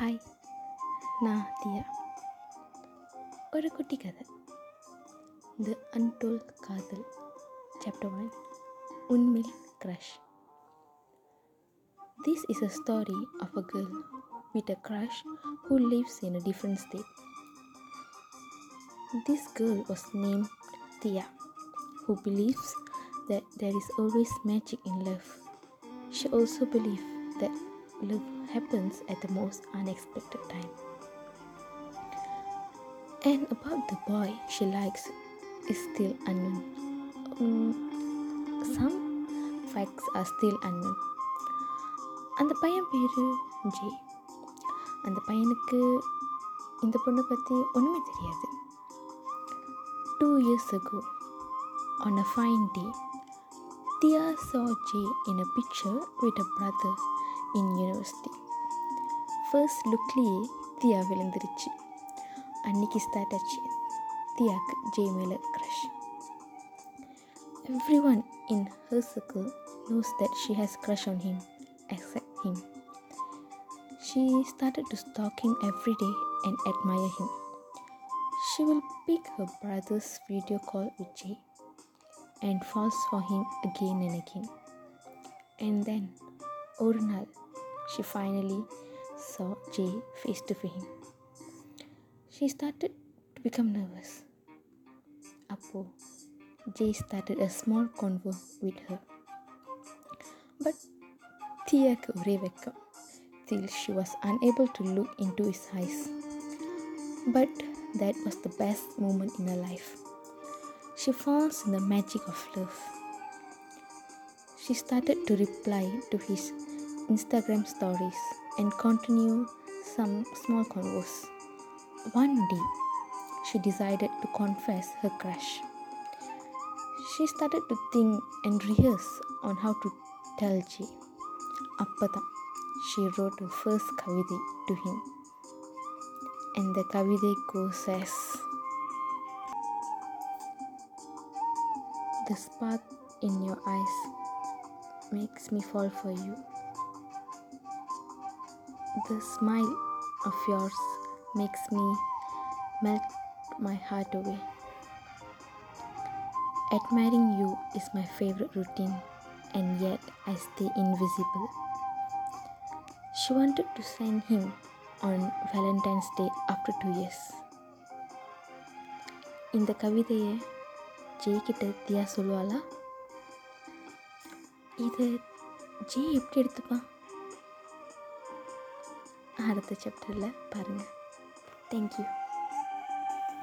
Hi Nadia ഒരു കുട്ടിക്കഥ the untold കാതൽ chapter one ഉന്മിൽ crush this is a story of a girl with a crush who lives in a different state this girl was name Thiya who believes that there is always magic in love. She also believed that love happens at the most unexpected time. And about the boy she likes is still unknown. Um, some facts are still unknown. அந்த பையன் பேர் J அந்த பையனுக்கு இந்த பொண்ணை பற்றி ஒன்றுமே தெரியாது two years ago on a fine day Tia saw Jay in a picture with a brother in university. First லுக்லேயே தியா விழுந்துருச்சு அன்னைக்கு ஸ்டார்ட் ஆச்சு தியாக்கு ஜே மேலே crush everyone in her circle knows that she has crush on him except him. She started to stalk him every day and admire him. She will pick her brother's video call with Jay and falls for him again and again. And then, or She finally saw Jay face to face. She started to become nervous. Apo, Jay started a small convo with her. But Thiyakku Revekka, till she was unable to look into his eyes. But that was the best moment in her life. She falls in the magic of love. She started to reply to his Instagram stories and continue some small converse. One day, she decided to confess her crush. She started to think and rehearse on how to tell Jay. Appata, she wrote her first kavide to him. And the kavide goes as The spark in your eyes makes me fall for you. The smile of yours makes me melt my heart away. Admiring you is my favorite routine, and yet I stay invisible. She wanted to send him on Valentine's Day after two years. இந்த கவிதையை ஜெய்கிட்ட தியா சொல்லுவாளா இது ஜெய் எப்படி எடுத்துப்பான் அடுத்த சாப்டரில் பாருங்கள் thank you